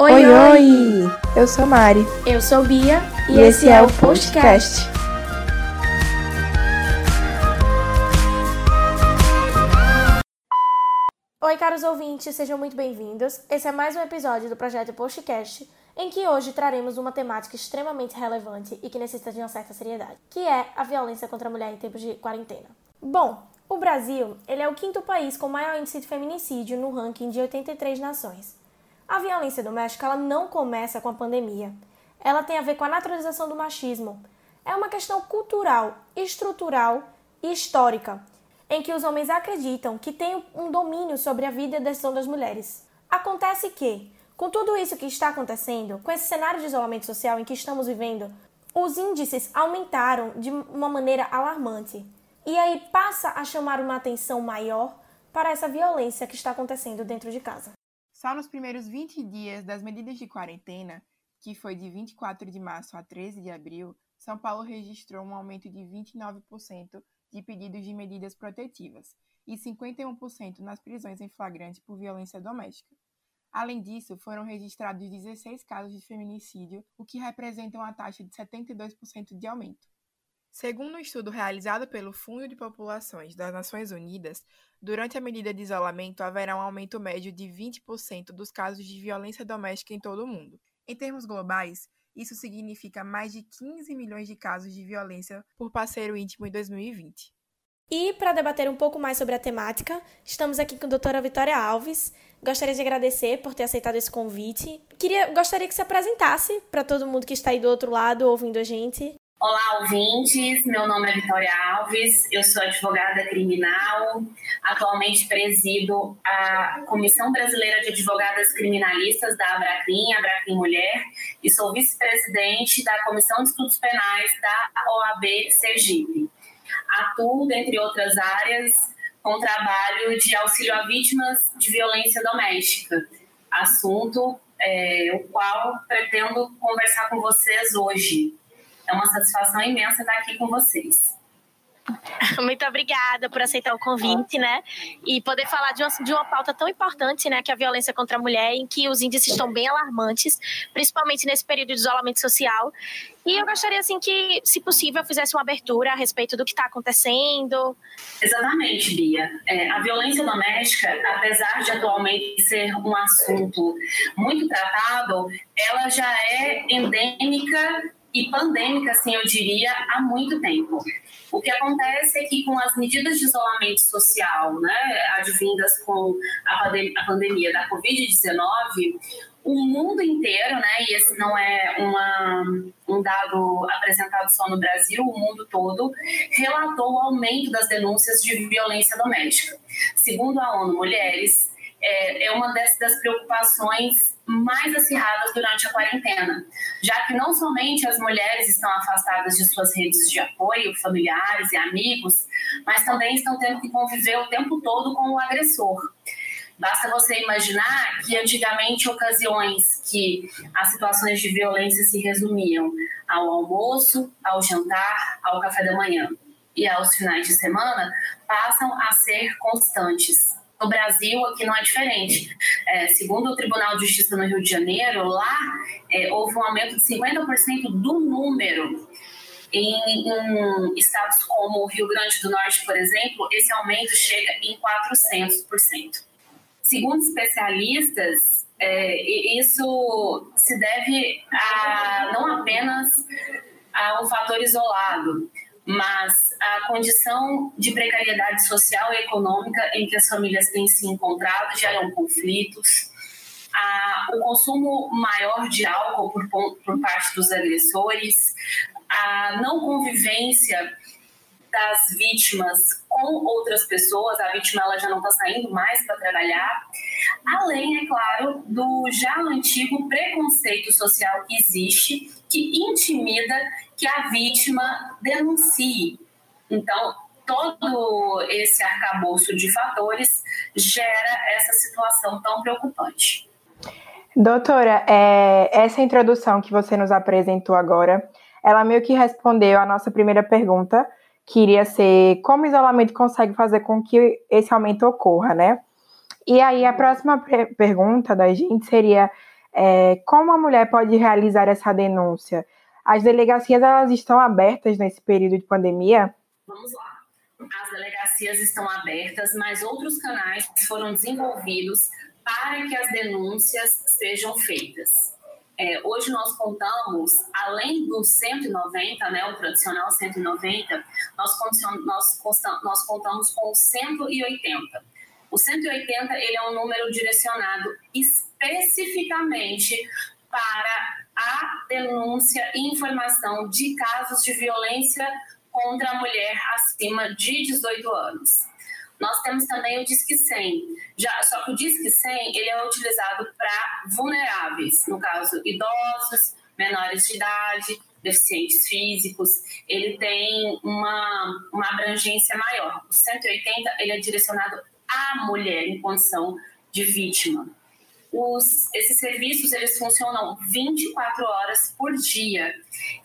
Oi, oi, oi! Eu sou Mari. Eu sou Bia. E, e esse, esse, é, o podcast. Oi, caros ouvintes, sejam muito bem-vindos. Esse é mais um episódio do projeto Postcast, em que hoje traremos uma temática extremamente relevante e que necessita de uma certa seriedade, que é a violência contra a mulher em tempos de quarentena. Bom, o Brasil ele é o quinto país com maior índice de feminicídio no ranking de 83 nações. A violência doméstica ela não começa com a pandemia. Ela tem a ver com a naturalização do machismo. É uma questão cultural, estrutural e histórica, em que os homens acreditam que têm um domínio sobre a vida e a decisão das mulheres. Acontece que, com tudo isso que está acontecendo, com esse cenário de isolamento social em que estamos vivendo, os índices aumentaram de uma maneira alarmante. E aí passa a chamar uma atenção maior para essa violência que está acontecendo dentro de casa. Só nos primeiros 20 dias das medidas de quarentena, que foi de 24 de março a 13 de abril, São Paulo registrou um aumento de 29% de pedidos de medidas protetivas e 51% nas prisões em flagrante por violência doméstica. Além disso, foram registrados 16 casos de feminicídio, o que representa uma taxa de 72% de aumento. Segundo um estudo realizado pelo Fundo de Populações das Nações Unidas, durante a medida de isolamento haverá um aumento médio de 20% dos casos de violência doméstica em todo o mundo. Em termos globais, isso significa mais de 15 milhões de casos de violência por parceiro íntimo em 2020. E para debater um pouco mais sobre a temática, estamos aqui com a doutora Vitória Alves. Gostaria de agradecer por ter aceitado esse convite. Queria, gostaria que se apresentasse para todo mundo que está aí do outro lado ouvindo a gente. Olá, ouvintes. Meu nome é Vitória Alves, eu sou advogada criminal. Atualmente presido a Comissão Brasileira de Advogadas Criminalistas da Abracrim, Abracrim Mulher, e sou vice-presidente da Comissão de Estudos Penais da OAB Sergipe. Atuo, dentre outras áreas, com trabalho de auxílio a vítimas de violência doméstica, assunto é, o qual pretendo conversar com vocês hoje. É uma satisfação imensa estar aqui com vocês. Muito obrigada por aceitar o convite, né? E poder falar de uma, de uma pauta tão importante, né? Que é a violência contra a mulher, em que os índices estão bem alarmantes, principalmente nesse período de isolamento social. E eu gostaria, assim, que, se possível, fizesse uma abertura a respeito do que está acontecendo. Exatamente, Bia. É, a violência doméstica, apesar de atualmente ser um assunto muito tratado, ela já é endêmica e pandêmica, assim, eu diria, há muito tempo. O que acontece é que com as medidas de isolamento social, né, advindas com a, a pandemia da Covid-19, o mundo inteiro, né, e esse não é uma, um dado apresentado só no Brasil, o mundo todo, relatou o aumento das denúncias de violência doméstica. Segundo a ONU Mulheres, é, é uma das, das preocupações mais acirradas durante a quarentena, já que não somente as mulheres estão afastadas de suas redes de apoio, familiares e amigos, mas também estão tendo que conviver o tempo todo com o agressor. Basta você imaginar que antigamente ocasiões que as situações de violência se resumiam ao almoço, ao jantar, ao café da manhã e aos finais de semana passam a ser constantes. No Brasil, aqui não é diferente. É, segundo o Tribunal de Justiça no Rio de Janeiro, lá é, houve um aumento de 50% do número. Em, em, estados como o Rio Grande do Norte, por exemplo, esse aumento chega em 400%. Segundo especialistas, é, isso se deve a não apenas a um fator isolado, mas a condição de precariedade social e econômica em que as famílias têm se encontrado geram conflitos, a, o consumo maior de álcool por, por parte dos agressores, a não convivência das vítimas com outras pessoas, a vítima ela já não está saindo mais para trabalhar, além, é claro, do já antigo preconceito social que existe, que intimida que a vítima denuncie. Então, todo esse arcabouço de fatores gera essa situação tão preocupante. Doutora, é, essa introdução que você nos apresentou agora, ela meio que respondeu a nossa primeira pergunta, que iria ser como o isolamento consegue fazer com que esse aumento ocorra, né? E aí a próxima pergunta da gente seria É, como a mulher pode realizar essa denúncia? As delegacias elas estão abertas nesse período de pandemia? Vamos lá. As delegacias estão abertas, mas outros canais foram desenvolvidos para que as denúncias sejam feitas. É, hoje nós contamos, além do 190, né, o tradicional 190, nós, nós, nós contamos com 180. O 180 ele é um número direcionado especificamente para a denúncia e informação de casos de violência contra a mulher acima de 18 anos. Nós temos também o Disque 100. Já, só que o Disque 100 ele é utilizado para vulneráveis, no caso, idosos, menores de idade, deficientes físicos. Ele tem uma, uma abrangência maior. O 180 ele é direcionado à mulher em condição de vítima. Os, esses serviços eles funcionam 24 horas por dia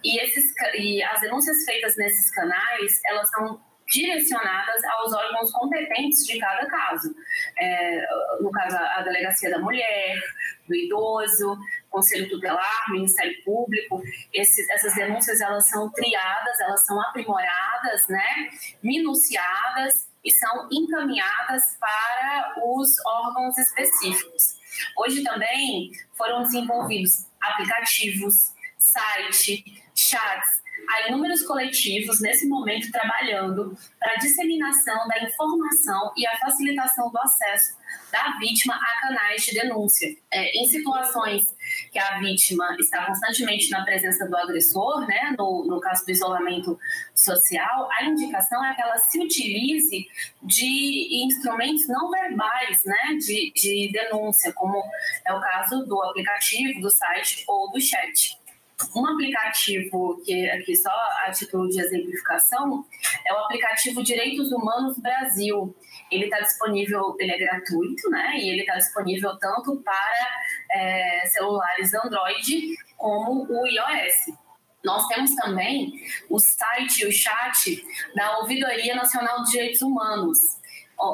e, esses, e as denúncias feitas nesses canais elas são direcionadas aos órgãos competentes de cada caso. É, no caso, a Delegacia da Mulher, do Idoso, Conselho Tutelar, Ministério Público. Esses, essas denúncias elas são triadas, elas são aprimoradas, né, minuciadas e são encaminhadas para os órgãos específicos. Hoje também foram desenvolvidos aplicativos, site, chats há inúmeros coletivos nesse momento trabalhando para a disseminação da informação e a facilitação do acesso da vítima a canais de denúncia. É, em situações que a vítima está constantemente na presença do agressor, né, no, no caso do isolamento social, a indicação é que ela se utilize de instrumentos não verbais né, de, de denúncia, como é o caso do aplicativo, do site ou do chat. Um aplicativo que aqui só a título de exemplificação é o aplicativo Direitos Humanos Brasil. Ele está disponível, ele é gratuito, né? E ele está disponível tanto para é, celulares Android como o iOS. Nós temos também o site o chat da Ouvidoria Nacional de Direitos Humanos.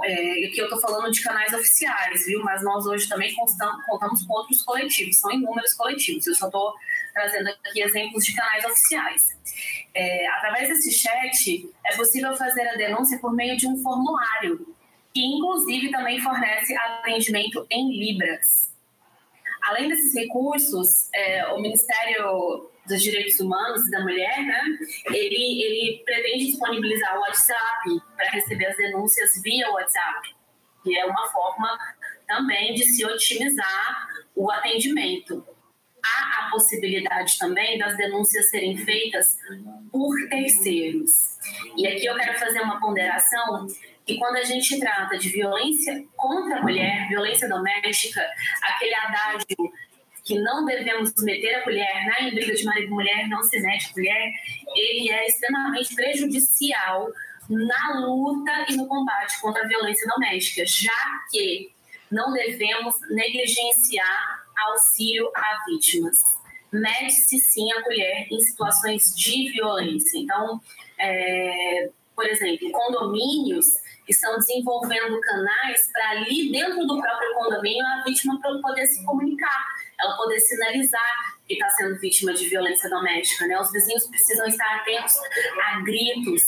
É, aqui eu estou falando de canais oficiais, viu? Mas nós hoje também contamos com outros coletivos, são inúmeros coletivos. Eu só estou trazendo aqui exemplos de canais oficiais. É, através desse chat, é possível fazer a denúncia por meio de um formulário, que inclusive também fornece atendimento em Libras. Além desses recursos, é, o Ministério dos Direitos Humanos e da Mulher, né, ele, ele pretende disponibilizar o WhatsApp para receber as denúncias via WhatsApp, que é uma forma também de se otimizar o atendimento há a possibilidade também das denúncias serem feitas por terceiros. E aqui eu quero fazer uma ponderação que quando a gente trata de violência contra a mulher, violência doméstica, aquele adágio que não devemos meter a mulher na né, briga de marido e mulher, não se mete a mulher, ele é extremamente prejudicial na luta e no combate contra a violência doméstica, já que não devemos negligenciar auxílio a vítimas. Mede-se sim a mulher em situações de violência. Então, é, por exemplo, condomínios estão desenvolvendo canais para ali dentro do próprio condomínio a vítima poder se comunicar, ela poder sinalizar que está sendo vítima de violência doméstica. Né? Os vizinhos precisam estar atentos a gritos,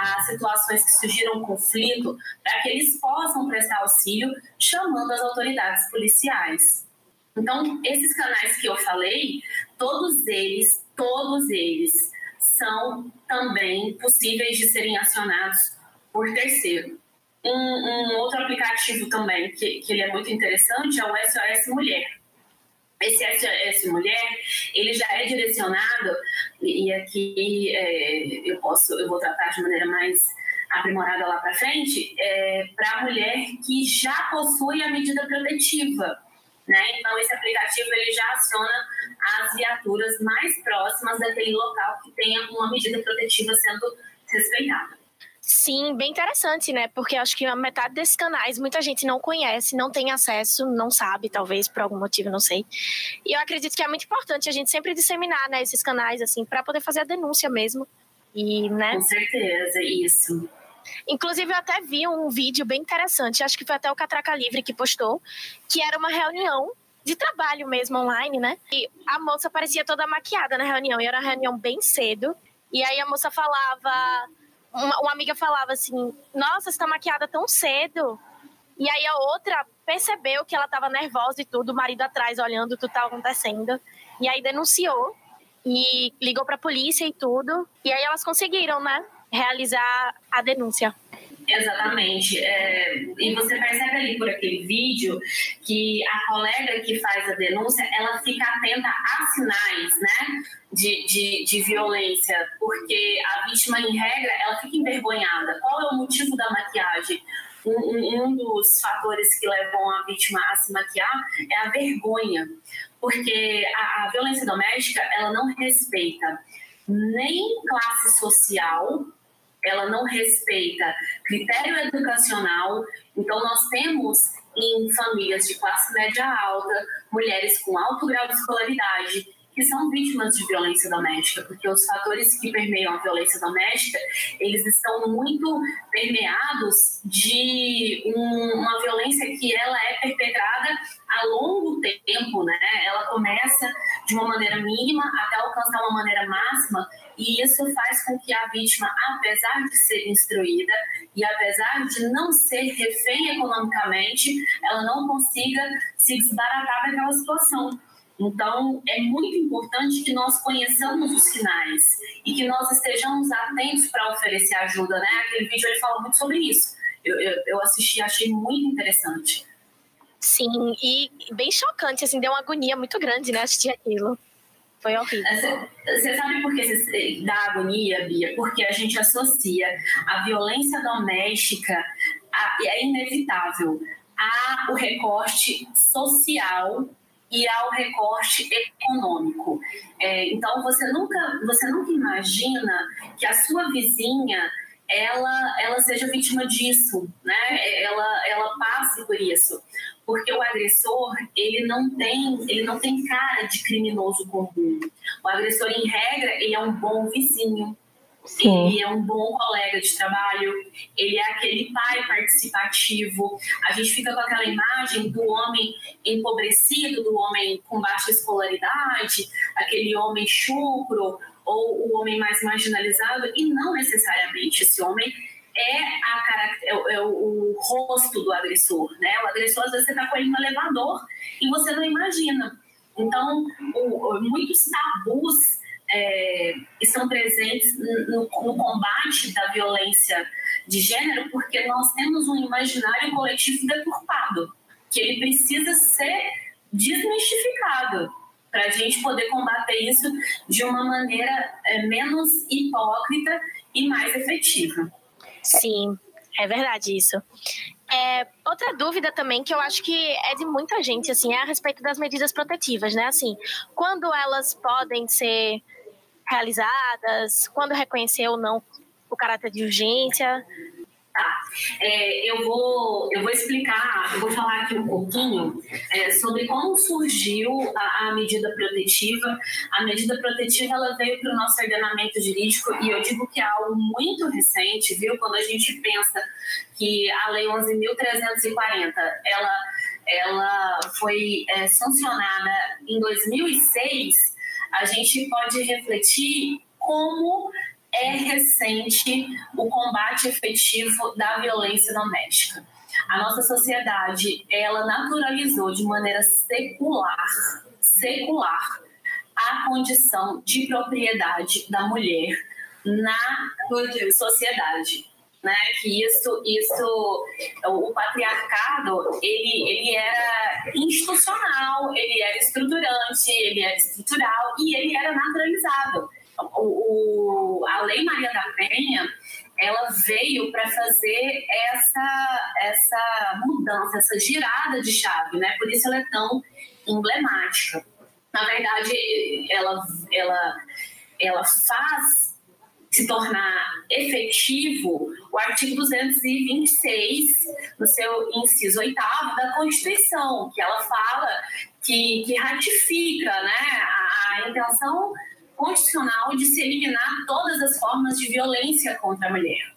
a situações que surgiram conflito, para que eles possam prestar auxílio chamando as autoridades policiais. Então, esses canais que eu falei, todos eles, todos eles são também possíveis de serem acionados por terceiro. Um, um outro aplicativo também que, que ele é muito interessante é o SOS Mulher. Esse SOS Mulher, ele já é direcionado, e aqui é, eu posso, eu vou tratar de maneira mais aprimorada lá para frente, é, para a mulher que já possui a medida protetiva. Né? Então, esse aplicativo ele já aciona as viaturas mais próximas daquele local que tenha uma medida protetiva sendo respeitada. Sim, bem interessante, né? Porque acho que a metade desses canais muita gente não conhece, não tem acesso, não sabe, talvez por algum motivo, não sei. E eu acredito que é muito importante a gente sempre disseminar, né, esses canais assim, para poder fazer a denúncia mesmo. E, né? Com certeza, isso. Inclusive, eu até vi um vídeo bem interessante, acho que foi até o Catraca Livre que postou, que era uma reunião de trabalho mesmo online, né? E a moça parecia toda maquiada na reunião, e era uma reunião bem cedo. E aí a moça falava, uma, uma amiga falava assim: Nossa, você tá maquiada tão cedo. E aí a outra percebeu que ela tava nervosa e tudo, o marido atrás olhando tudo tava acontecendo. E aí denunciou e ligou pra polícia e tudo. E aí elas conseguiram, né? Realizar a denúncia. Exatamente. É, e você percebe ali por aquele vídeo que a colega que faz a denúncia, ela fica atenta a sinais, né? De, de, de violência, porque a vítima, em regra, ela fica envergonhada. Qual é o motivo da maquiagem? Um, um, dos fatores que levam a vítima a se maquiar é a vergonha, porque a, a violência doméstica ela não respeita nem classe social, ela não respeita critério educacional. Então, nós temos em famílias de classe média alta, mulheres com alto grau de escolaridade, que são vítimas de violência doméstica, porque os fatores que permeiam a violência doméstica, eles estão muito permeados de um, uma violência que ela é perpetrada a longo tempo, né? Ela começa de uma maneira mínima até alcançar uma maneira máxima e isso faz com que a vítima, apesar de ser instruída e apesar de não ser refém economicamente, ela não consiga se desbaratar daquela situação. Então, é muito importante que nós conheçamos os sinais e que nós estejamos atentos para oferecer ajuda, né? Aquele vídeo ele fala muito sobre isso. Eu, eu, eu assisti, achei muito interessante. Sim, e bem chocante, assim, deu uma agonia muito grande, né, assistir aquilo. Foi horrível. Você sabe por que dá agonia, Bia? Porque a gente associa a violência doméstica, a, é inevitável, ao recorte social e ao recorte econômico. É, então você nunca, você nunca imagina que a sua vizinha ela, ela seja vítima disso, né? Ela, ela passe por isso, porque o agressor ele não tem, ele não tem cara de criminoso comum. O agressor em regra ele é um bom vizinho, Sim. Ele é um bom colega de trabalho, ele é aquele pai participativo. A gente fica com aquela imagem do homem empobrecido, do homem com baixa escolaridade, aquele homem chucro ou o homem mais marginalizado, e não necessariamente. Esse homem é, a, é, o, é o, rosto do agressor, né? O agressor, às vezes, você está com ele no elevador e você não imagina. Então, o, muitos tabus é, estão presentes no, no, combate da violência de gênero, porque nós temos um imaginário coletivo deturpado, que ele precisa ser desmistificado para a gente poder combater isso de uma maneira é, menos hipócrita e mais efetiva. Sim, é verdade isso. É, outra dúvida também que eu acho que é de muita gente, assim, é a respeito das medidas protetivas, né? Assim, quando elas podem ser realizadas, quando reconhecer ou não o caráter de urgência. Tá. É, eu, vou, eu vou explicar, eu vou falar aqui um pouquinho é, sobre como surgiu a, a, medida protetiva. A medida protetiva ela veio para o nosso ordenamento jurídico e eu digo que é algo muito recente, viu? Quando a gente pensa que a Lei 11.340 ela, ela foi é, sancionada em 2006 a gente pode refletir como é recente o combate efetivo da violência doméstica. A nossa sociedade, ela naturalizou de maneira secular, secular, a condição de propriedade da mulher na sociedade né? Que isso, isso, o patriarcado, ele, ele era institucional, ele era estruturante, ele era estrutural e ele era naturalizado. O, o a Lei Maria da Penha, ela veio para fazer essa, essa mudança, essa girada de chave, né? Por isso ela é tão emblemática. Na verdade, ela, ela, ela faz se tornar efetivo o artigo 226, no seu inciso oitavo da Constituição, que ela fala que, que ratifica né, a, a intenção constitucional de se eliminar todas as formas de violência contra a mulher.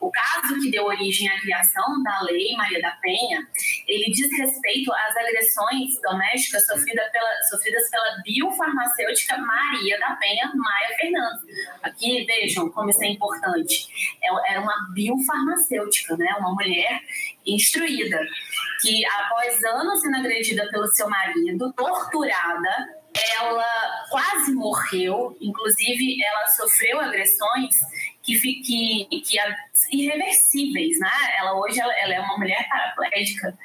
O, O caso que deu origem à criação da Lei Maria da Penha, ele diz respeito às agressões domésticas sofridas pela, sofridas pela biofarmacêutica Maria da Penha Maia Fernandes. Aqui, vejam como isso é importante. É, é uma biofarmacêutica, né? uma mulher instruída, que após anos sendo agredida pelo seu marido, torturada, ela quase morreu, inclusive ela sofreu agressões que, que, que irreversíveis, né? Ela hoje ela, ela é uma mulher paraplégica,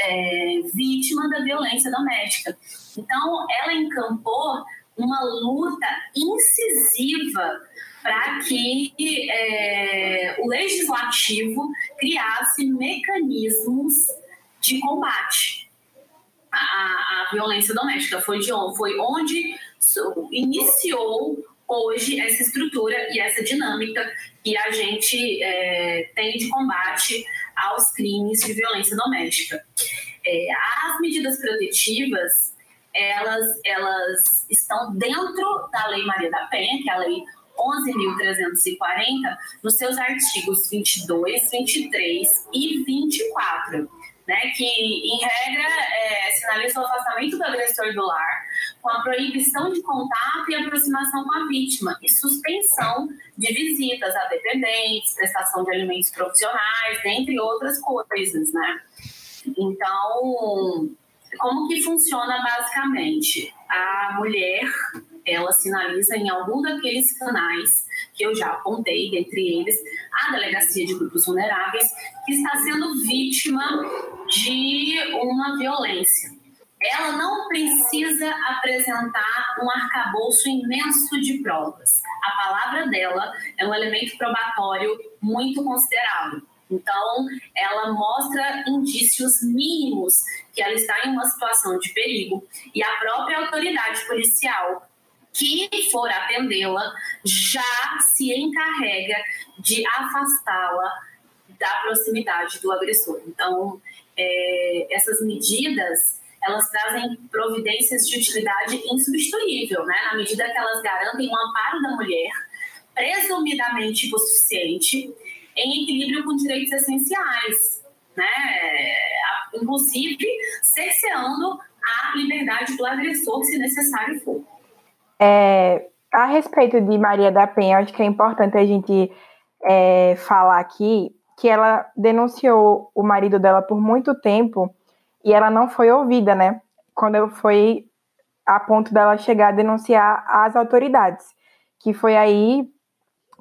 é, vítima da violência doméstica. Então, ela encampou uma luta incisiva para que é, o legislativo criasse mecanismos de combate à, à violência doméstica. Foi, de, foi onde iniciou hoje essa estrutura e essa dinâmica que a gente é, tem de combate aos crimes de violência doméstica. É, as medidas protetivas, elas, elas estão dentro da Lei Maria da Penha, que é a Lei 11.340, nos seus artigos 22, 23 e 24 né, que, em regra, é, sinaliza o afastamento do agressor do lar, com a proibição de contato e aproximação com a vítima, e suspensão de visitas a dependentes, prestação de alimentos profissionais, dentre outras coisas, né? Então, como que funciona basicamente? A mulher, ela sinaliza em algum daqueles canais que eu já apontei, dentre eles a Delegacia de Grupos Vulneráveis, que está sendo vítima de uma violência. Ela não precisa apresentar um arcabouço imenso de provas. A palavra dela é um elemento probatório muito considerável. Então, ela mostra indícios mínimos que ela está em uma situação de perigo e a própria autoridade policial que for atendê-la já se encarrega de afastá-la da proximidade do agressor. Então, é, essas medidas elas trazem providências de utilidade insubstituível, né? na medida que elas garantem um amparo da mulher, presumidamente hipossuficiente, em equilíbrio com direitos essenciais, né? inclusive cerceando a liberdade do agressor, se necessário for. É, a respeito de Maria da Penha, acho que é importante a gente é, falar aqui que ela denunciou o marido dela por muito tempo e ela não foi ouvida, né? Quando foi a ponto dela chegar a denunciar as autoridades, que foi aí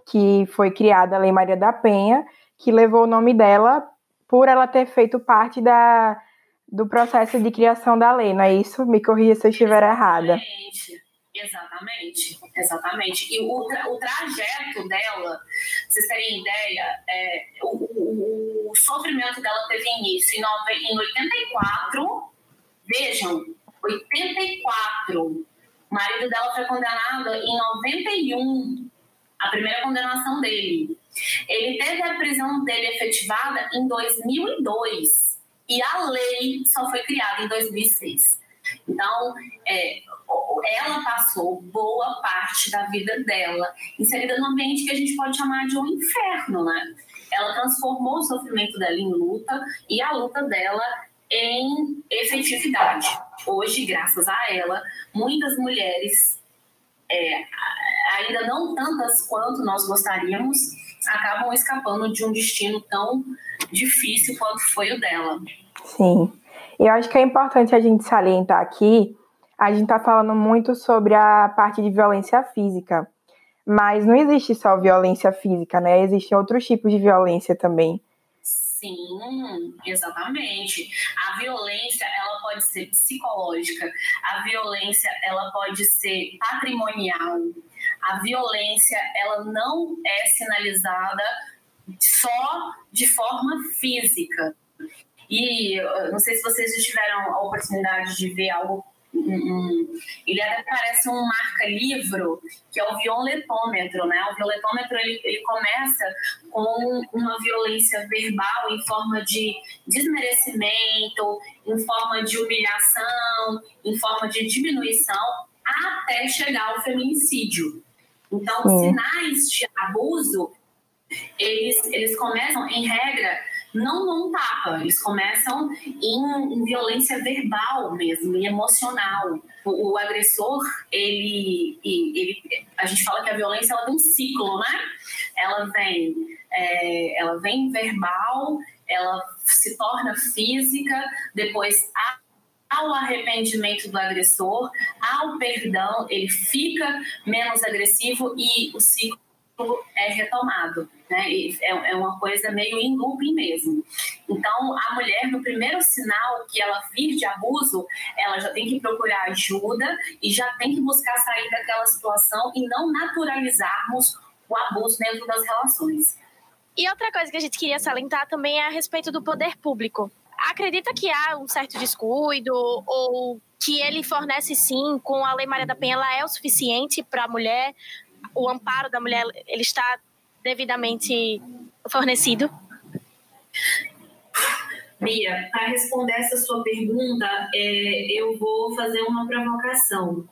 que foi criada a Lei Maria da Penha, que levou o nome dela por ela ter feito parte da, do processo de criação da lei, não é isso? Me corrija se eu estiver errada. Exatamente, exatamente. E o, tra o trajeto dela, vocês terem ideia, é, o, o, o, sofrimento dela teve início em, nove, em 84. Vejam, 84. O marido dela foi condenado em 91, a primeira condenação dele. Ele teve a prisão dele efetivada em 2002 e a lei só foi criada em 2006. Então, é, ela passou boa parte da vida dela inserida num ambiente que a gente pode chamar de um inferno, né? Ela transformou o sofrimento dela em luta e a luta dela em efetividade. Hoje, graças a ela, muitas mulheres, é, ainda não tantas quanto nós gostaríamos, acabam escapando de um destino tão difícil quanto foi o dela. Sim. Eu acho que é importante a gente salientar aqui, a gente está falando muito sobre a parte de violência física, mas não existe só violência física, né? Existem outros tipos de violência também. Sim, exatamente. A violência, ela pode ser psicológica, a violência, ela pode ser patrimonial. A violência, ela não é sinalizada só de forma física. E não sei se vocês já tiveram a oportunidade de ver algo. Um, ele até parece um marca-livro, que é o violetômetro, né? O violetômetro ele, ele começa com uma violência verbal em forma de desmerecimento, em forma de humilhação, em forma de diminuição, até chegar ao feminicídio. Então, sinais de abuso eles, eles começam, em regra, não num tapa, eles começam em, em violência verbal mesmo, e emocional. O, o, agressor, ele, ele, a gente fala que a violência ela tem um ciclo, né? Ela vem, é, ela vem verbal, ela se torna física, depois ao arrependimento do agressor, ao perdão, ele fica menos agressivo e o ciclo é retomado. Né? É, é uma coisa meio em looping mesmo. Então, a mulher, no primeiro sinal que ela vir de abuso, ela já tem que procurar ajuda e já tem que buscar sair daquela situação e não naturalizarmos o abuso dentro das relações. E outra coisa que a gente queria salientar também é a respeito do poder público. Acredita que há um certo descuido ou que ele fornece sim com a Lei Maria da Penha, ela é o suficiente para a mulher o amparo da mulher ele está devidamente fornecido? Bia, para responder essa sua pergunta, é, eu vou fazer uma provocação.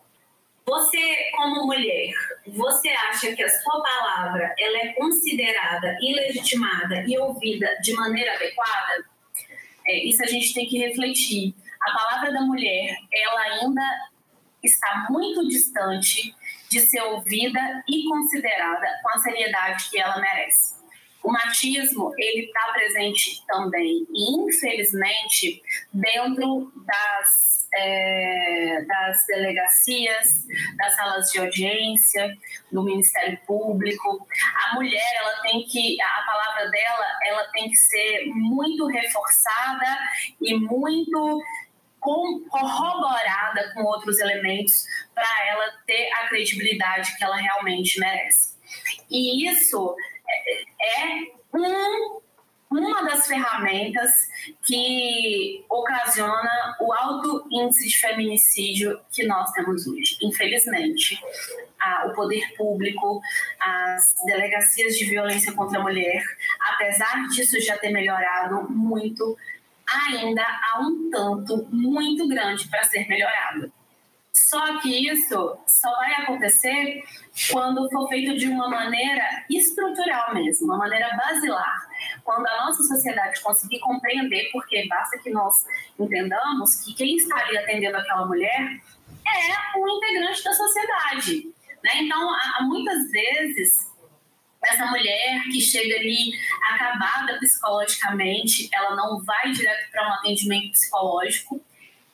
Você, como mulher, você acha que a sua palavra ela é considerada ilegitimada e ouvida de maneira adequada? É, isso a gente tem que refletir. A palavra da mulher, ela ainda está muito distante de ser ouvida e considerada com a seriedade que ela merece. O machismo ele está presente também, infelizmente, dentro das é, das delegacias, das salas de audiência, do Ministério Público. A mulher, ela tem que, a palavra dela, ela tem que ser muito reforçada e muito corroborada com outros elementos para ela ter a credibilidade que ela realmente merece. E isso é, é um, uma das ferramentas que ocasiona o alto índice de feminicídio que nós temos hoje. Infelizmente, a, o poder público, as delegacias de violência contra a mulher, apesar disso já ter melhorado muito, ainda há um tanto muito grande para ser melhorado. Só que isso só vai acontecer quando for feito de uma maneira estrutural mesmo, uma maneira basilar. Quando a nossa sociedade conseguir compreender, porque basta que nós entendamos que quem está ali atendendo aquela mulher é um integrante da sociedade. Né? Então, há, muitas vezes essa mulher que chega ali acabada psicologicamente, ela não vai direto para um atendimento psicológico,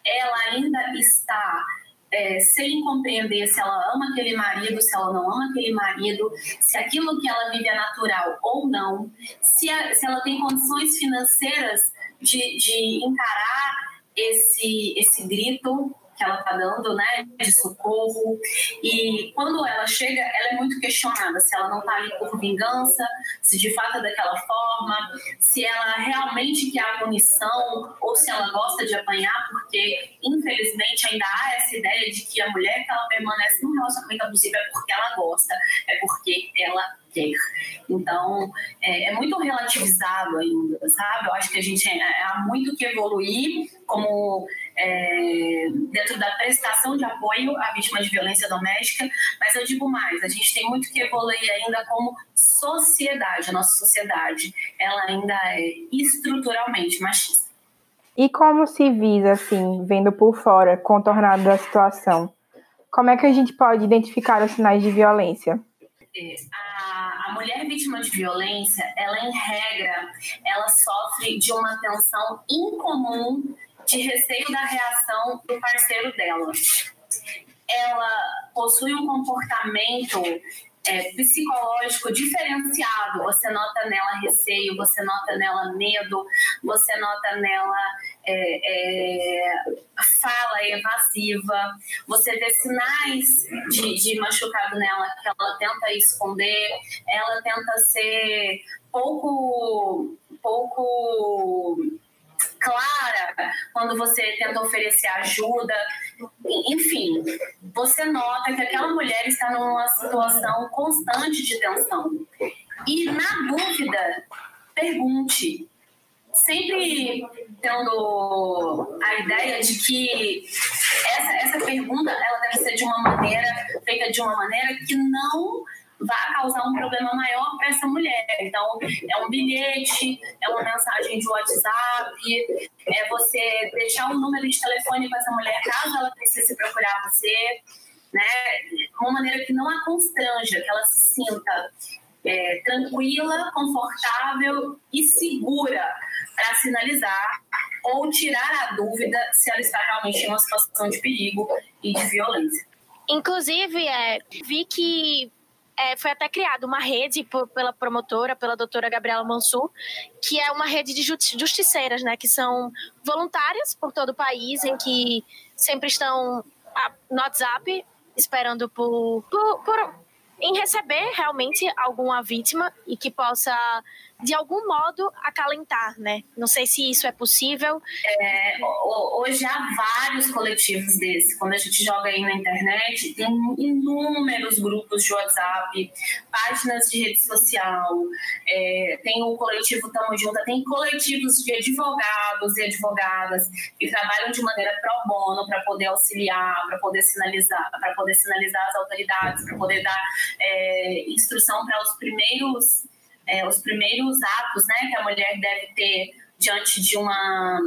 ela ainda está é, sem compreender se ela ama aquele marido, se ela não ama aquele marido, se aquilo que ela vive é natural ou não, se, a, se ela tem condições financeiras de, de encarar esse, esse grito ela está dando, né, de socorro. E quando ela chega, ela é muito questionada se ela não está ali por vingança, se de fato é daquela forma, se ela realmente quer a punição ou se ela gosta de apanhar, porque infelizmente ainda há essa ideia de que a mulher que ela permanece num relacionamento abusivo é porque ela gosta, é porque ela. Então, é, é, muito relativizado ainda, sabe? Eu acho que a gente é, há muito que evoluir como é, dentro da prestação de apoio à vítima de violência doméstica, mas eu digo mais, a gente tem muito que evoluir ainda como sociedade, a nossa sociedade, ela ainda é estruturalmente machista. E como se visa, assim, vendo por fora, contornado da situação? Como é que a gente pode identificar os sinais de violência? A, a, mulher vítima de violência, ela em regra, ela sofre de uma tensão incomum de receio da reação do parceiro dela. Ela possui um comportamento é, psicológico diferenciado. Você nota nela receio, você nota nela medo, você nota nela é, é, fala evasiva, você vê sinais de, de machucado nela que ela tenta esconder, ela tenta ser pouco pouco clara quando você tenta oferecer ajuda. Enfim, você nota que aquela mulher está numa situação constante de tensão. E na dúvida, pergunte. Sempre tendo a ideia de que essa, essa pergunta ela deve ser de uma maneira, feita de uma maneira que não vai causar um problema maior para essa mulher. Então, é um bilhete, é uma mensagem de WhatsApp, é você deixar um número de telefone para essa mulher caso ela precise procurar você, né? Uma maneira que não a constranja, que ela se sinta é, tranquila, confortável e segura para sinalizar ou tirar a dúvida se ela está realmente em uma situação de perigo e de violência. Inclusive, é, vi que é, foi até criada uma rede por, pela promotora, pela doutora Gabriela Mansur, que é uma rede de justiceiras, né, que são voluntárias por todo o país, em que sempre estão no WhatsApp esperando por, por, por em receber realmente alguma vítima e que possa de algum modo acalentar, né? Não sei se isso é possível. É, hoje há vários coletivos desses. Quando a gente joga aí na internet, tem inúmeros grupos de WhatsApp, páginas de rede social, é, tem o coletivo Tamo Junta, tem coletivos de advogados e advogadas que trabalham de maneira pro bono para poder auxiliar, para poder sinalizar, para poder sinalizar as autoridades, para poder dar é, instrução para os primeiros é, os primeiros atos né, que a mulher deve ter diante de uma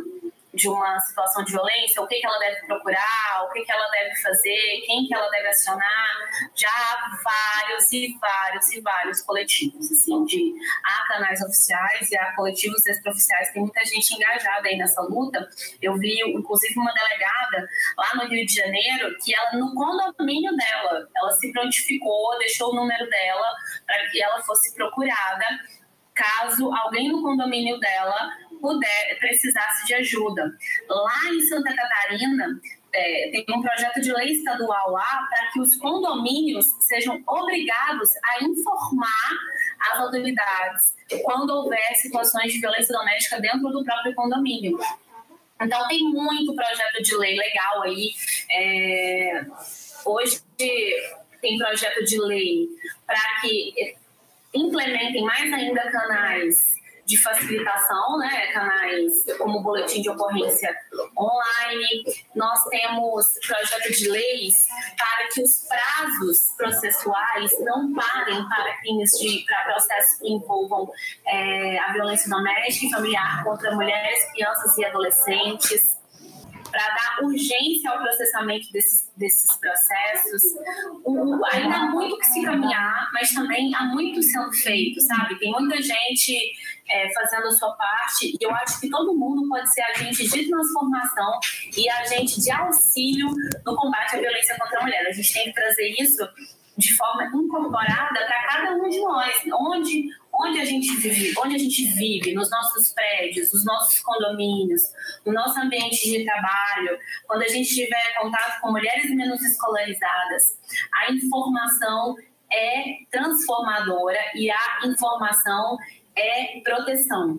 de uma situação de violência, o que, que ela deve procurar, o que, que ela deve fazer, quem que ela deve acionar. Já há vários e vários e vários coletivos, assim, de há canais oficiais e há coletivos extraoficiais. Tem muita gente engajada aí nessa luta. Eu vi, inclusive, uma delegada lá no Rio de Janeiro que ela, no condomínio dela, ela se prontificou, deixou o número dela para que ela fosse procurada caso alguém no condomínio dela puder precisasse de ajuda. Lá em Santa Catarina, é, tem um projeto de lei estadual lá para que os condomínios sejam obrigados a informar as autoridades quando houver situações de violência doméstica dentro do próprio condomínio. Então, tem muito projeto de lei legal aí. É, hoje tem projeto de lei para que implementem mais ainda canais de facilitação, né, canais como boletim de ocorrência online. Nós temos projeto de leis para que os prazos processuais não parem para crimes de para processos que envolvam é, a violência doméstica e familiar contra mulheres, crianças e adolescentes para dar urgência ao processamento desses, desses processos. O, ainda há muito que se caminhar, mas também há muito sendo feito, sabe? Tem muita gente é, fazendo a sua parte. E eu acho que todo mundo pode ser agente de transformação e agente de auxílio no combate à violência contra a mulher. A gente tem que trazer isso de forma incorporada para cada um de nós, onde onde a gente vive, onde a gente vive, nos nossos prédios, nos nossos condomínios, no nosso ambiente de trabalho, quando a gente tiver contato com mulheres menos escolarizadas, a informação é transformadora e a informação é proteção.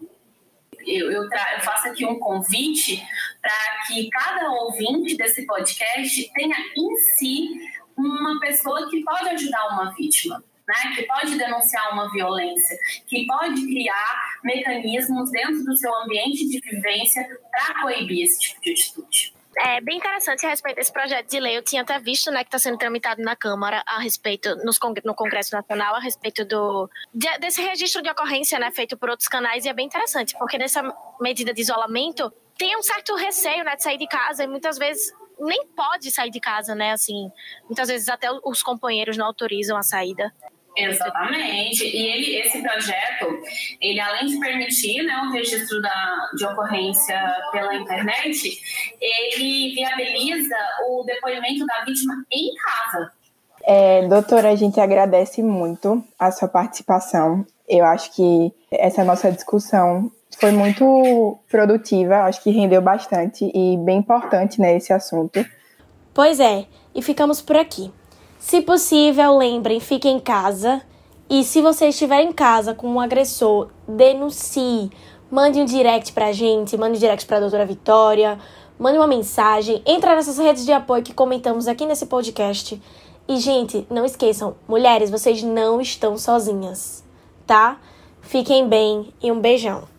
Eu, eu, eu faço aqui um convite para que cada ouvinte desse podcast tenha em si uma pessoa que pode ajudar uma vítima né, que pode denunciar uma violência, que pode criar mecanismos dentro do seu ambiente de vivência para coibir esse tipo de atitude. É bem interessante a respeito desse projeto de lei. Eu tinha até visto né, que está sendo tramitado na Câmara a respeito, nos, no Congresso Nacional, a respeito do, de, desse registro de ocorrência né, feito por outros canais. E é bem interessante, porque nessa medida de isolamento tem um certo receio né, de sair de casa e muitas vezes nem pode sair de casa, né? Assim, muitas vezes até os companheiros não autorizam a saída. Exatamente. E ele, esse projeto, ele além de permitir né, o registro da, de ocorrência pela internet, ele viabiliza o depoimento da vítima em casa. É, doutora, a gente agradece muito a sua participação. Eu acho que essa nossa discussão foi muito produtiva, acho que rendeu bastante e bem importante né, esse assunto. Pois é, e ficamos por aqui. Se possível, lembrem, fiquem em casa. E se você estiver em casa com um agressor, denuncie. Mande um direct pra gente, mande um direct pra doutora Vitória, mande uma mensagem, entra nessas redes de apoio que comentamos aqui nesse podcast. E, gente, não esqueçam, mulheres, vocês não estão sozinhas, tá? Fiquem bem e um beijão.